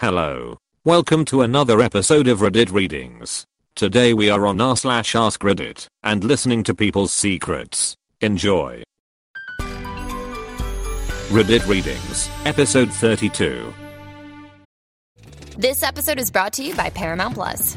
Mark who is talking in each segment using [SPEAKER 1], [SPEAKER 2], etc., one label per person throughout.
[SPEAKER 1] Hello. Welcome to another episode of Reddit Readings. Today we are on r slash ask Reddit and listening to people's secrets. Enjoy. Reddit Readings, episode 32.
[SPEAKER 2] This episode is brought to you by Paramount Plus.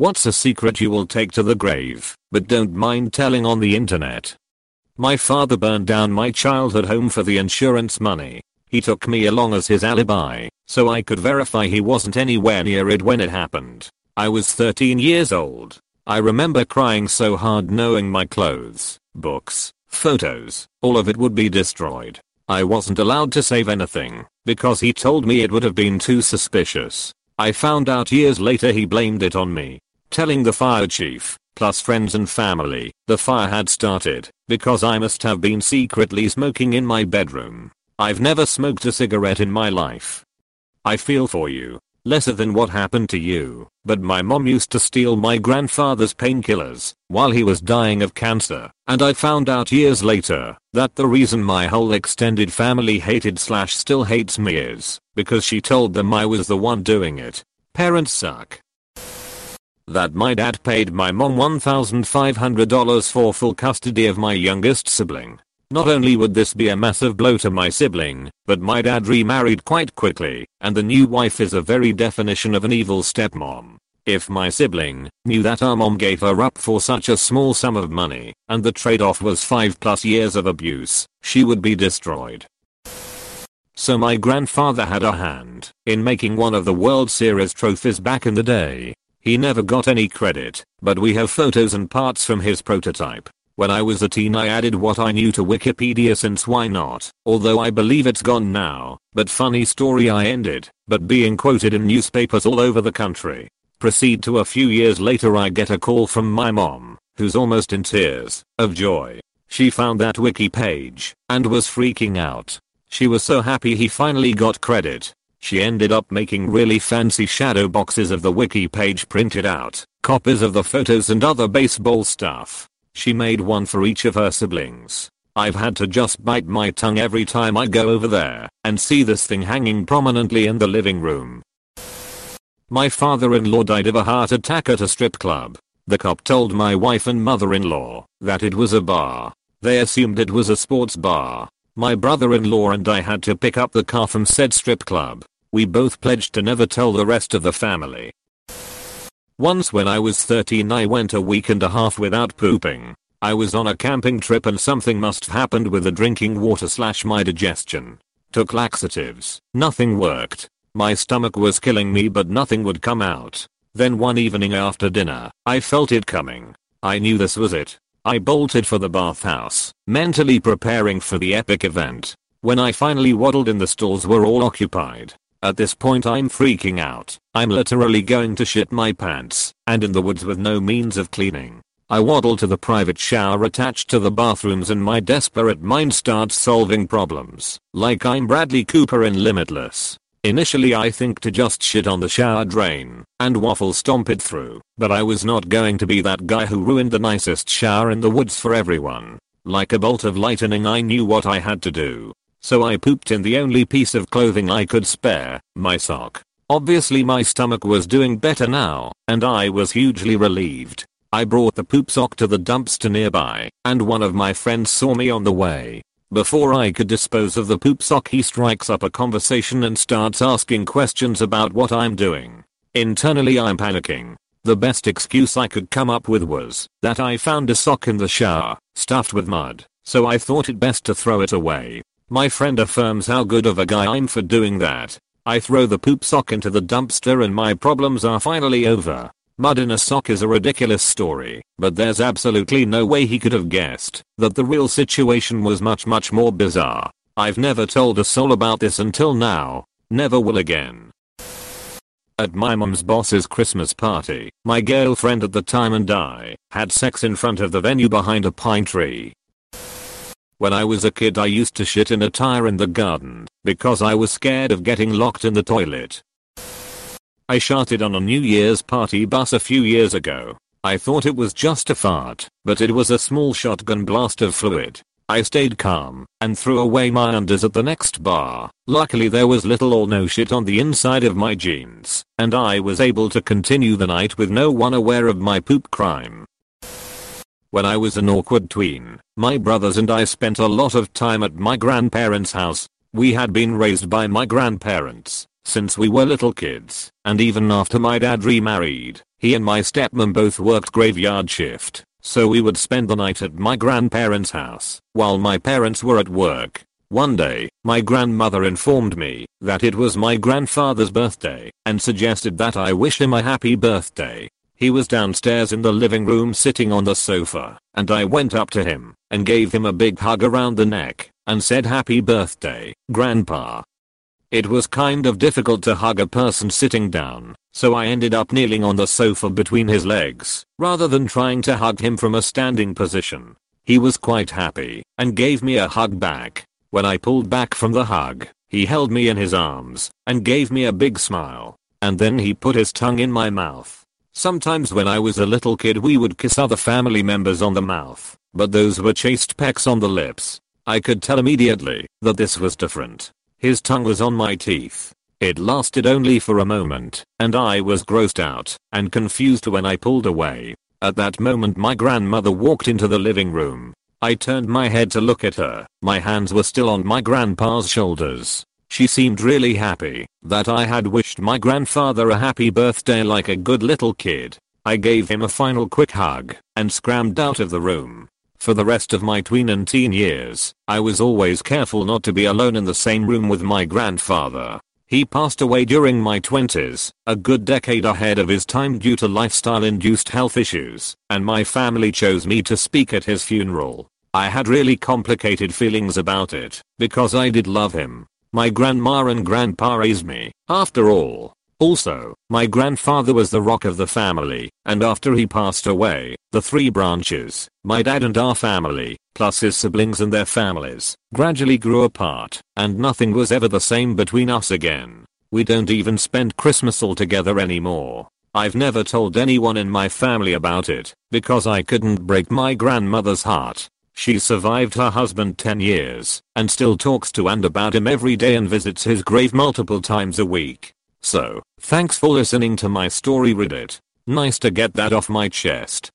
[SPEAKER 1] What's a secret you will take to the grave, but don't mind telling on the internet? My father burned down my childhood home for the insurance money. He took me along as his alibi, so I could verify he wasn't anywhere near it when it happened. I was 13 years old. I remember crying so hard knowing my clothes, books, photos, all of it would be destroyed. I wasn't allowed to save anything, because he told me it would have been too suspicious. I found out years later he blamed it on me telling the fire chief, plus friends and family, the fire had started because I must have been secretly smoking in my bedroom. I've never smoked a cigarette in my life. I feel for you. Lesser than what happened to you, but my mom used to steal my grandfather's painkillers while he was dying of cancer, and I found out years later that the reason my whole extended family hated slash still hates me is because she told them I was the one doing it. Parents suck that my dad paid my mom $1,500 for full custody of my youngest sibling. Not only would this be a massive blow to my sibling, but my dad remarried quite quickly, and the new wife is a very definition of an evil stepmom. If my sibling knew that our mom gave her up for such a small sum of money, and the trade-off was 5 plus years of abuse, she would be destroyed. So my grandfather had a hand in making one of the World Series trophies back in the day, he never got any credit, but we have photos and parts from his prototype. When I was a teen I added what I knew to Wikipedia since why not, although I believe it's gone now, but funny story I ended, but being quoted in newspapers all over the country. Proceed to a few years later I get a call from my mom, who's almost in tears, of joy. She found that wiki page, and was freaking out. She was so happy he finally got credit, she ended up making really fancy shadow boxes of the wiki page printed out, copies of the photos and other baseball stuff. She made one for each of her siblings. I've had to just bite my tongue every time I go over there and see this thing hanging prominently in the living room. My father-in-law died of a heart attack at a strip club. The cop told my wife and mother-in-law that it was a bar. They assumed it was a sports bar. My brother-in-law and I had to pick up the car from said strip club. We both pledged to never tell the rest of the family. Once when I was 13 I went a week and a half without pooping. I was on a camping trip and something must have happened with the drinking water slash my digestion. Took laxatives. Nothing worked. My stomach was killing me but nothing would come out. Then one evening after dinner, I felt it coming. I knew this was it. I bolted for the bathhouse, mentally preparing for the epic event. When I finally waddled in the stalls were all occupied. At this point I'm freaking out. I'm literally going to shit my pants, and in the woods with no means of cleaning. I waddle to the private shower attached to the bathrooms and my desperate mind starts solving problems, like I'm Bradley Cooper in Limitless. Initially I think to just shit on the shower drain and waffle stomp it through, but I was not going to be that guy who ruined the nicest shower in the woods for everyone. Like a bolt of lightning I knew what I had to do. So I pooped in the only piece of clothing I could spare, my sock. Obviously my stomach was doing better now, and I was hugely relieved. I brought the poop sock to the dumpster nearby, and one of my friends saw me on the way. Before I could dispose of the poop sock he strikes up a conversation and starts asking questions about what I'm doing. Internally I'm panicking. The best excuse I could come up with was that I found a sock in the shower, stuffed with mud. so I thought it best to throw it away. My friend affirms how good of a guy I'm for doing that. I throw the poop sock into the dumpster and my problems are finally over. Mud in a sock is a ridiculous story, but there's absolutely no way he could have guessed that the real situation was much much more bizarre. I've never told a soul about this until now. Never will again. At my mom's boss's Christmas party, my girlfriend at the time and I had sex in front of the venue behind a pine tree. When I was a kid I used to shit in a tire in the garden because I was scared of getting locked in the toilet. I sharted on a New Year's party bus a few years ago. I thought it was just a fart, but it was a small shotgun blast of fluid. I stayed calm and threw away my undies at the next bar. Luckily there was little or no shit on the inside of my jeans, and I was able to continue the night with no one aware of my poop crime. When I was an awkward tween, my brothers and I spent a lot of time at my grandparents' house. We had been raised by my grandparents since we were little kids, and even after my dad remarried, he and my stepmom both worked graveyard shift, so we would spend the night at my grandparents' house while my parents were at work. One day, my grandmother informed me that it was my grandfather's birthday and suggested that I wish him a happy birthday. He was downstairs in the living room sitting on the sofa, and I went up to him and gave him a big hug around the neck and said happy birthday, grandpa. It was kind of difficult to hug a person sitting down, so I ended up kneeling on the sofa between his legs, rather than trying to hug him from a standing position. He was quite happy, and gave me a hug back. When I pulled back from the hug, he held me in his arms, and gave me a big smile. And then he put his tongue in my mouth. Sometimes when I was a little kid we would kiss other family members on the mouth, but those were chaste pecks on the lips. I could tell immediately that this was different. His tongue was on my teeth. It lasted only for a moment, and I was grossed out and confused when I pulled away. At that moment my grandmother walked into the living room. I turned my head to look at her. My hands were still on my grandpa's shoulders. She seemed really happy that I had wished my grandfather a happy birthday like a good little kid. I gave him a final quick hug and scrambled out of the room. For the rest of my tween and teen years, I was always careful not to be alone in the same room with my grandfather. He passed away during my 20s, a good decade ahead of his time due to lifestyle-induced health issues, and my family chose me to speak at his funeral. I had really complicated feelings about it, because I did love him, my grandma and grandpa raised me, after all. Also, my grandfather was the rock of the family, and after he passed away, the three branches, my dad and our family, plus his siblings and their families, gradually grew apart, and nothing was ever the same between us again. We don't even spend Christmas all together anymore. I've never told anyone in my family about it, because I couldn't break my grandmother's heart. She survived her husband 10 years and still talks to and about him every day and visits his grave multiple times a week. So, thanks for listening to my story Reddit. Nice to get that off my chest.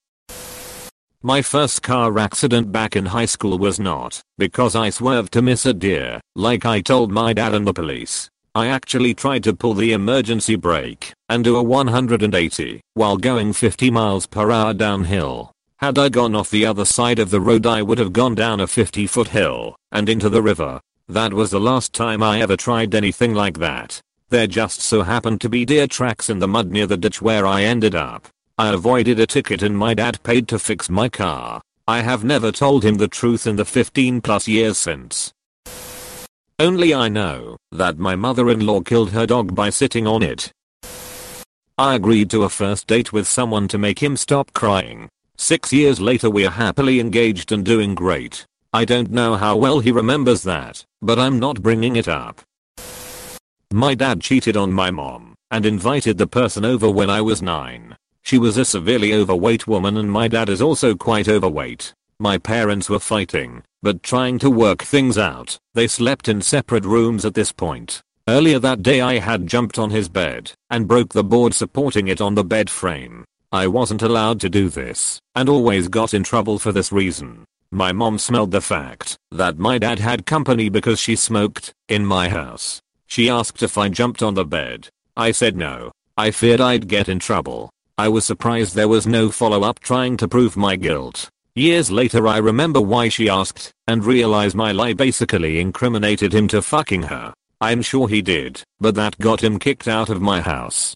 [SPEAKER 1] My first car accident back in high school was not because I swerved to miss a deer, like I told my dad and the police. I actually tried to pull the emergency brake and do a 180 while going 50 miles per hour downhill. Had I gone off the other side of the road I would have gone down a 50 foot hill and into the river. That was the last time I ever tried anything like that. There just so happened to be deer tracks in the mud near the ditch where I ended up. I avoided a ticket and my dad paid to fix my car. I have never told him the truth in the 15 plus years since. Only I know that my mother-in-law killed her dog by sitting on it. I agreed to a first date with someone to make him stop crying. Six years later we're happily engaged and doing great. I don't know how well he remembers that, but I'm not bringing it up. My dad cheated on my mom and invited the person over when I was 9. She was a severely overweight woman and my dad is also quite overweight. My parents were fighting, but trying to work things out. They slept in separate rooms at this point. Earlier that day I had jumped on his bed and broke the board supporting it on the bed frame. I wasn't allowed to do this, and always got in trouble for this reason. My mom smelled the fact that my dad had company because she smoked in my house. She asked if I jumped on the bed. I said no. I feared I'd get in trouble. I was surprised there was no follow up trying to prove my guilt. Years later I remember why she asked and realize my lie basically incriminated him to fucking her. I'm sure he did, but that got him kicked out of my house.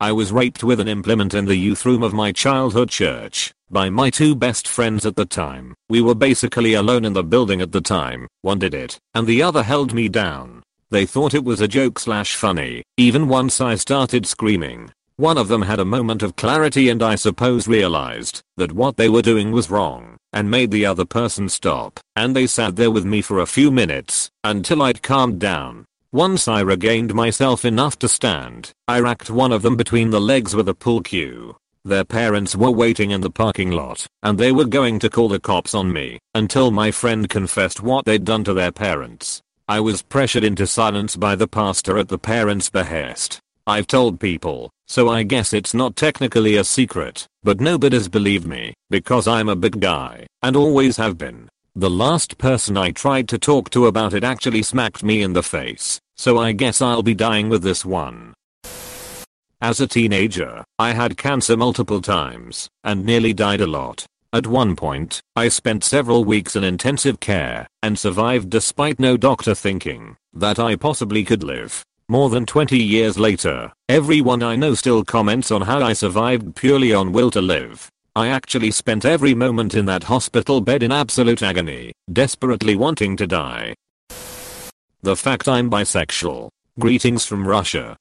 [SPEAKER 1] I was raped with an implement in the youth room of my childhood church by my two best friends at the time. We were basically alone in the building at the time. One did it, and the other held me down. They thought it was a joke slash funny, even once I started screaming. One of them had a moment of clarity and I suppose realized that what they were doing was wrong and made the other person stop and they sat there with me for a few minutes until I'd calmed down. Once I regained myself enough to stand, I racked one of them between the legs with a pull cue. Their parents were waiting in the parking lot, and they were going to call the cops on me, until my friend confessed what they'd done to their parents. I was pressured into silence by the pastor at the parents' behest. I've told people, so I guess it's not technically a secret, but nobody's believed me, because I'm a big guy, and always have been. The last person I tried to talk to about it actually smacked me in the face, so I guess I'll be dying with this one. As a teenager, I had cancer multiple times, and nearly died a lot. At one point, I spent several weeks in intensive care, and survived despite no doctor thinking that I possibly could live. More than 20 years later, everyone I know still comments on how I survived purely on will to live. I actually spent every moment in that hospital bed in absolute agony, desperately wanting to die. The fact I'm bisexual. Greetings from Russia.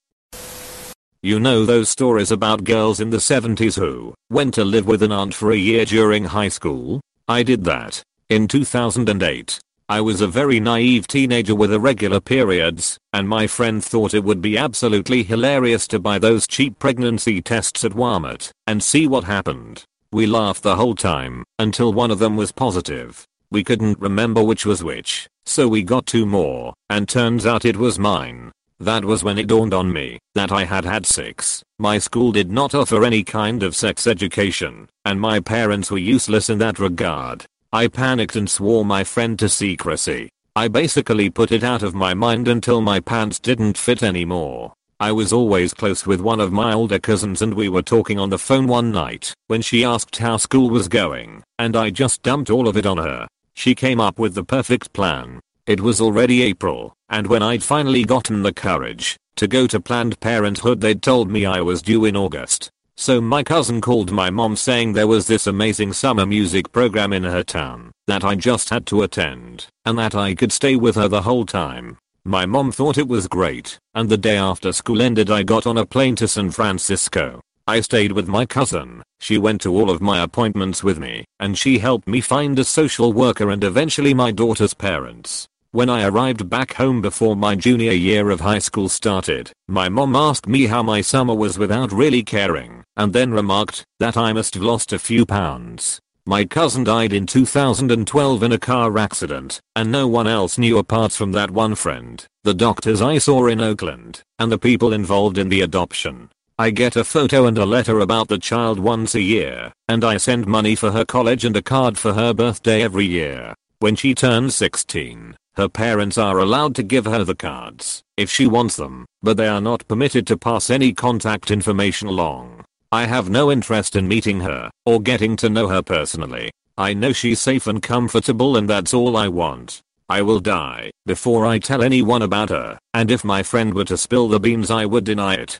[SPEAKER 1] You know those stories about girls in the 70s who went to live with an aunt for a year during high school? I did that. In 2008. I was a very naive teenager with irregular periods, and my friend thought it would be absolutely hilarious to buy those cheap pregnancy tests at Walmart and see what happened. We laughed the whole time, until one of them was positive. We couldn't remember which was which, so we got two more, and turns out it was mine. That was when it dawned on me that I had had sex. My school did not offer any kind of sex education, and my parents were useless in that regard. I panicked and swore my friend to secrecy. I basically put it out of my mind until my pants didn't fit anymore. I was always close with one of my older cousins and we were talking on the phone one night when she asked how school was going and I just dumped all of it on her. She came up with the perfect plan. It was already April and when I'd finally gotten the courage to go to Planned Parenthood they'd told me I was due in August. So my cousin called my mom saying there was this amazing summer music program in her town that I just had to attend and that I could stay with her the whole time. My mom thought it was great, and the day after school ended I got on a plane to San Francisco. I stayed with my cousin, she went to all of my appointments with me, and she helped me find a social worker and eventually my daughter's parents. When I arrived back home before my junior year of high school started, my mom asked me how my summer was without really caring, and then remarked that I must have lost a few pounds. My cousin died in 2012 in a car accident, and no one else knew apart from that one friend, the doctors I saw in Oakland, and the people involved in the adoption. I get a photo and a letter about the child once a year, and I send money for her college and a card for her birthday every year. When she turns 16, her parents are allowed to give her the cards, if she wants them, but they are not permitted to pass any contact information along. I have no interest in meeting her or getting to know her personally. I know she's safe and comfortable and that's all I want. I will die before I tell anyone about her, and if my friend were to spill the beans I would deny it.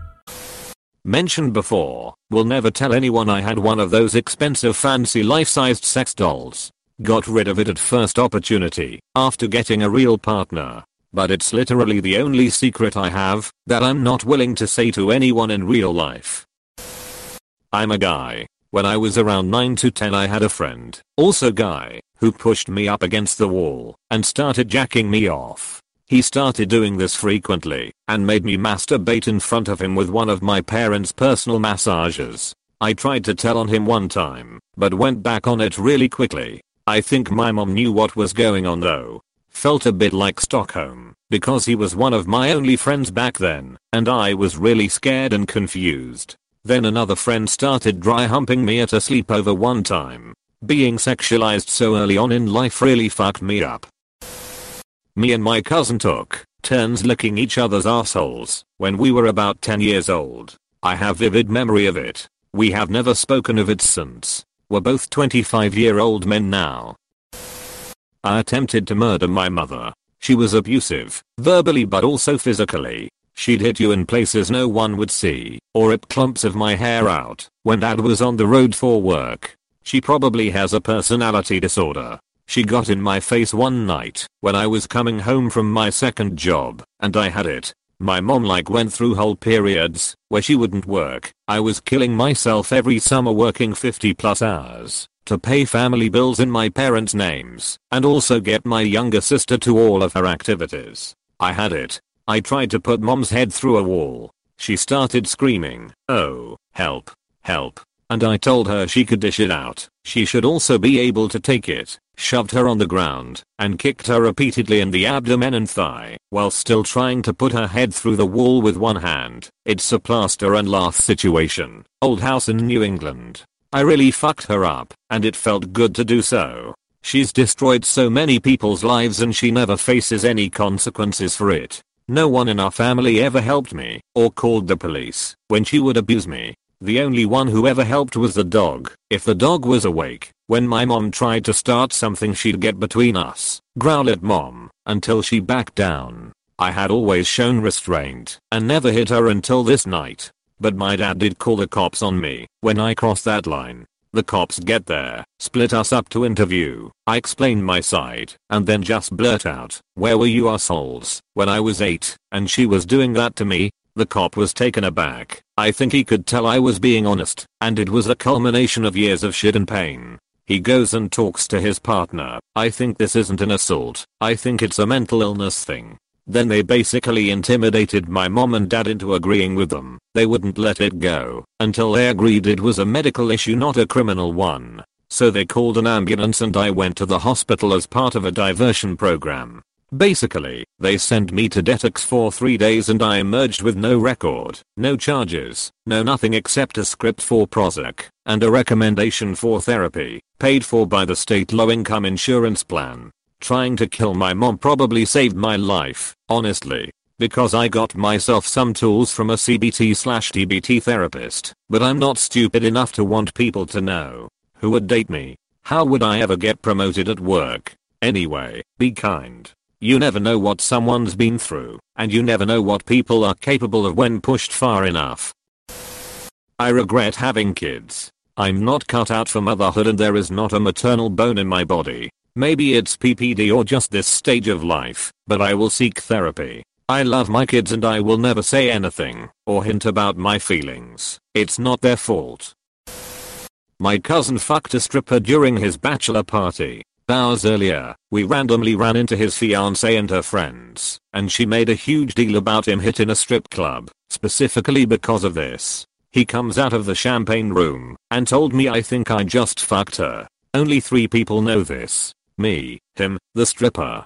[SPEAKER 1] Mentioned before, will never tell anyone I had one of those expensive fancy life-sized sex dolls. Got rid of it at first opportunity, after getting a real partner. But it's literally the only secret I have, that I'm not willing to say to anyone in real life. I'm a guy. When I was around 9 to 10 I had a friend, also guy, who pushed me up against the wall and started jacking me off. He started doing this frequently and made me masturbate in front of him with one of my parents' personal massagers. I tried to tell on him one time, but went back on it really quickly. I think my mom knew what was going on though. Felt a bit like Stockholm, because he was one of my only friends back then, and I was really scared and confused. Then another friend started dry humping me at a sleepover one time. Being sexualized so early on in life really fucked me up. Me and my cousin took turns licking each other's assholes when we were about 10 years old. I have vivid memory of it. We have never spoken of it since. We're both 25 year old men now. I attempted to murder my mother. She was abusive, verbally but also physically. She'd hit you in places no one would see, or rip clumps of my hair out when dad was on the road for work. She probably has a personality disorder. She got in my face one night when I was coming home from my second job, and I had it. My mom like went through whole periods where she wouldn't work. I was killing myself every summer working 50 plus hours to pay family bills in my parents' names and also get my younger sister to all of her activities. I had it. I tried to put mom's head through a wall. She started screaming, oh, help, help. And I told her she could dish it out. She should also be able to take it shoved her on the ground, and kicked her repeatedly in the abdomen and thigh, while still trying to put her head through the wall with one hand. It's a plaster and lath situation. Old house in New England. I really fucked her up, and it felt good to do so. She's destroyed so many people's lives and she never faces any consequences for it. No one in our family ever helped me, or called the police, when she would abuse me. The only one who ever helped was the dog. If the dog was awake, when my mom tried to start something she'd get between us, growl at mom, until she backed down. I had always shown restraint, and never hit her until this night. But my dad did call the cops on me, when I crossed that line. The cops get there, split us up to interview. I explained my side, and then just blurt out, where were you assholes, when I was 8, and she was doing that to me? The cop was taken aback. I think he could tell I was being honest, and it was a culmination of years of shit and pain. He goes and talks to his partner. I think this isn't an assault. I think it's a mental illness thing. Then they basically intimidated my mom and dad into agreeing with them. They wouldn't let it go until they agreed it was a medical issue not a criminal one. So they called an ambulance and I went to the hospital as part of a diversion program. Basically, they sent me to detox for 3 days and I emerged with no record, no charges, no nothing except a script for Prozac, and a recommendation for therapy, paid for by the state low income insurance plan. Trying to kill my mom probably saved my life, honestly, because I got myself some tools from a CBT slash DBT therapist, but I'm not stupid enough to want people to know. Who would date me? How would I ever get promoted at work? Anyway, be kind. You never know what someone's been through, and you never know what people are capable of when pushed far enough. I regret having kids. I'm not cut out for motherhood and there is not a maternal bone in my body. Maybe it's PPD or just this stage of life, but I will seek therapy. I love my kids and I will never say anything or hint about my feelings. It's not their fault. My cousin fucked a stripper during his bachelor party. Hours earlier, we randomly ran into his fiancée and her friends, and she made a huge deal about him hitting a strip club, specifically because of this. He comes out of the champagne room and told me I think I just fucked her. Only three people know this. Me, him, the stripper.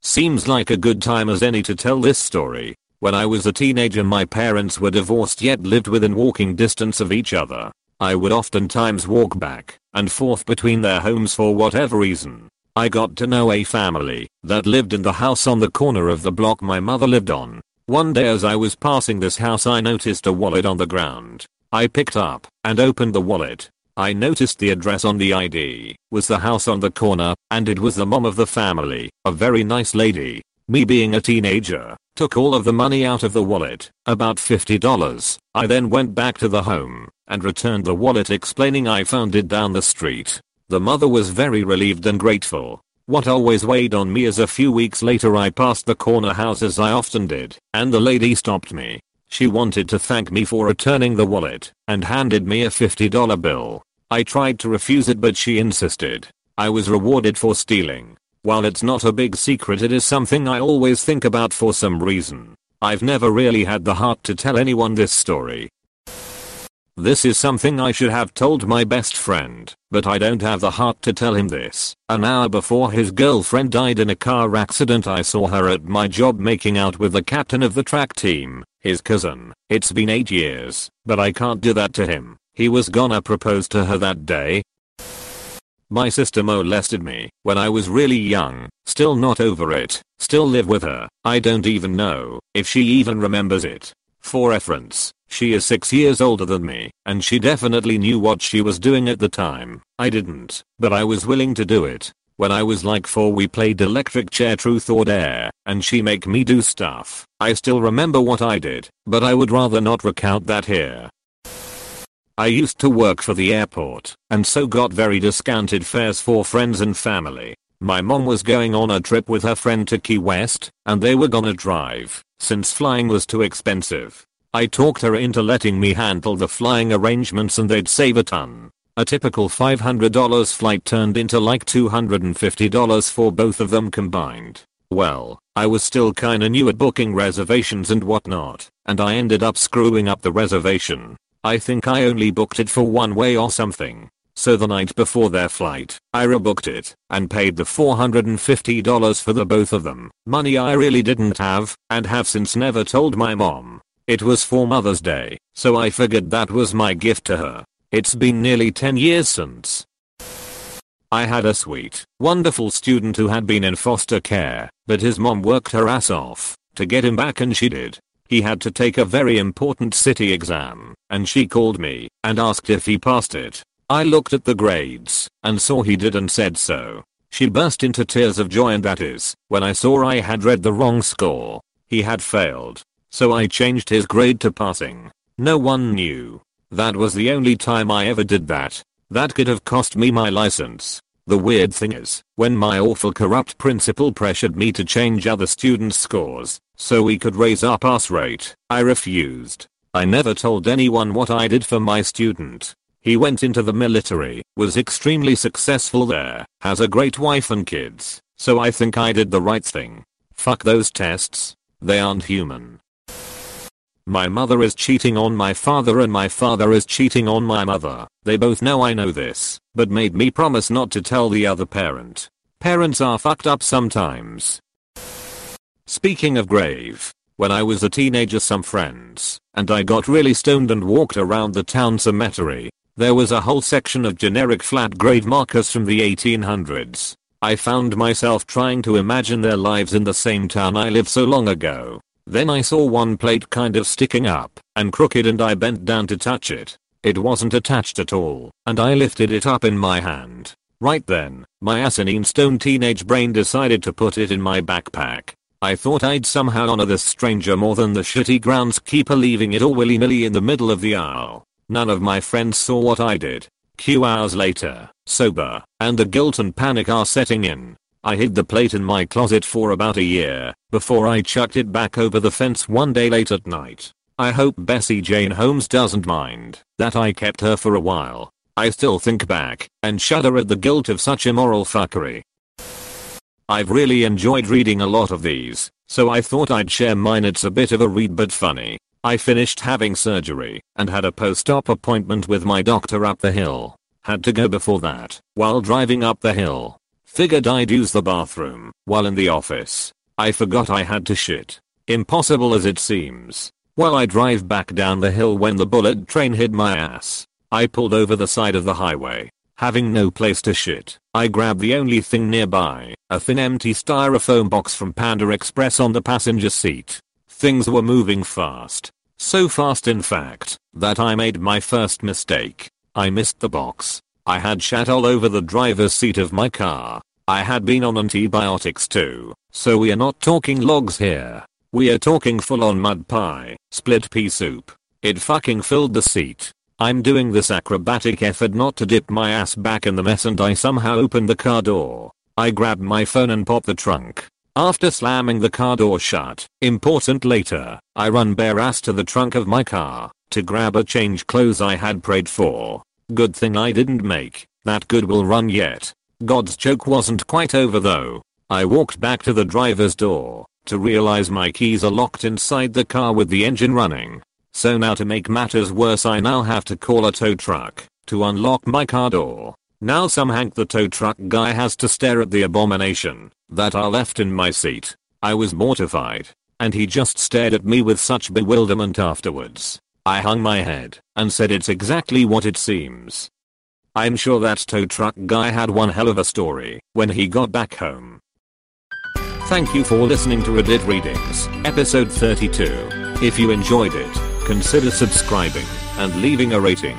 [SPEAKER 1] Seems like a good time as any to tell this story. When I was a teenager my parents were divorced yet lived within walking distance of each other. I would oftentimes walk back and forth between their homes for whatever reason. I got to know a family that lived in the house on the corner of the block my mother lived on. One day as I was passing this house I noticed a wallet on the ground. I picked up and opened the wallet. I noticed the address on the ID was the house on the corner and it was the mom of the family, a very nice lady. Me being a teenager, took all of the money out of the wallet, about $50. I then went back to the home and returned the wallet explaining I found it down the street. The mother was very relieved and grateful. What always weighed on me is a few weeks later I passed the corner house as I often did, and the lady stopped me. She wanted to thank me for returning the wallet, and handed me a $50 bill. I tried to refuse it but she insisted. I was rewarded for stealing. While it's not a big secret it is something I always think about for some reason. I've never really had the heart to tell anyone this story. This is something I should have told my best friend, but I don't have the heart to tell him this. An hour before his girlfriend died in a car accident I saw her at my job making out with the captain of the track team, his cousin. It's been 8 years, but I can't do that to him. He was gonna propose to her that day. My sister molested me when I was really young, still not over it, still live with her. I don't even know if she even remembers it. For reference, she is 6 years older than me, and she definitely knew what she was doing at the time. I didn't, but I was willing to do it. When I was like 4 we played electric chair truth or dare, and she make me do stuff. I still remember what I did, but I would rather not recount that here. I used to work for the airport, and so got very discounted fares for friends and family. My mom was going on a trip with her friend to Key West, and they were gonna drive, since flying was too expensive. I talked her into letting me handle the flying arrangements and they'd save a ton. A typical $500 flight turned into like $250 for both of them combined. Well, I was still kinda new at booking reservations and whatnot, and I ended up screwing up the reservation. I think I only booked it for one way or something. So the night before their flight, I rebooked it and paid the $450 for the both of them. Money I really didn't have and have since never told my mom. It was for Mother's Day, so I figured that was my gift to her. It's been nearly 10 years since. I had a sweet, wonderful student who had been in foster care, but his mom worked her ass off to get him back and she did. He had to take a very important city exam, and she called me and asked if he passed it. I looked at the grades and saw he did and said so. She burst into tears of joy and that is when I saw I had read the wrong score. He had failed. So I changed his grade to passing. No one knew. That was the only time I ever did that. That could have cost me my license. The weird thing is, when my awful corrupt principal pressured me to change other students' scores, so we could raise our pass rate. I refused. I never told anyone what I did for my student. He went into the military, was extremely successful there, has a great wife and kids, so I think I did the right thing. Fuck those tests. They aren't human. My mother is cheating on my father and my father is cheating on my mother. They both know I know this, but made me promise not to tell the other parent. Parents are fucked up sometimes. Speaking of grave, when I was a teenager some friends and I got really stoned and walked around the town cemetery, there was a whole section of generic flat grave markers from the 1800s. I found myself trying to imagine their lives in the same town I lived so long ago. Then I saw one plate kind of sticking up and crooked and I bent down to touch it. It wasn't attached at all, and I lifted it up in my hand. Right then, my asinine stone teenage brain decided to put it in my backpack. I thought I'd somehow honor this stranger more than the shitty groundskeeper leaving it all willy-nilly in the middle of the aisle. None of my friends saw what I did. Few hours later, sober, and the guilt and panic are setting in. I hid the plate in my closet for about a year, before I chucked it back over the fence one day late at night. I hope Bessie Jane Holmes doesn't mind that I kept her for a while. I still think back and shudder at the guilt of such immoral fuckery. I've really enjoyed reading a lot of these, so I thought I'd share mine. It's a bit of a read but funny. I finished having surgery and had a post-op appointment with my doctor up the hill. Had to go before that. While driving up the hill, figured I'd use the bathroom while in the office. I forgot I had to shit. Impossible as it seems. While I drive back down the hill when the bullet train hit my ass, I pulled over the side of the highway Having no place to shit, I grabbed the only thing nearby, a thin empty styrofoam box from Panda Express on the passenger seat. Things were moving fast. So fast in fact, that I made my first mistake. I missed the box. I had shat all over the driver's seat of my car. I had been on antibiotics too, so we are not talking logs here. We are talking full on mud pie, split pea soup. It fucking filled the seat. I'm doing this acrobatic effort not to dip my ass back in the mess and I somehow open the car door. I grab my phone and pop the trunk. After slamming the car door shut, important later, I run bare ass to the trunk of my car to grab a change clothes I had prayed for. Good thing I didn't make that goodwill run yet. God's joke wasn't quite over though. I walked back to the driver's door to realize my keys are locked inside the car with the engine running. So now to make matters worse I now have to call a tow truck to unlock my car door. Now some Hank the tow truck guy has to stare at the abomination that I left in my seat. I was mortified. And he just stared at me with such bewilderment afterwards. I hung my head and said it's exactly what it seems. I'm sure that tow truck guy had one hell of a story when he got back home. Thank you for listening to Reddit Readings, episode 32. If you enjoyed it, consider subscribing and leaving a rating.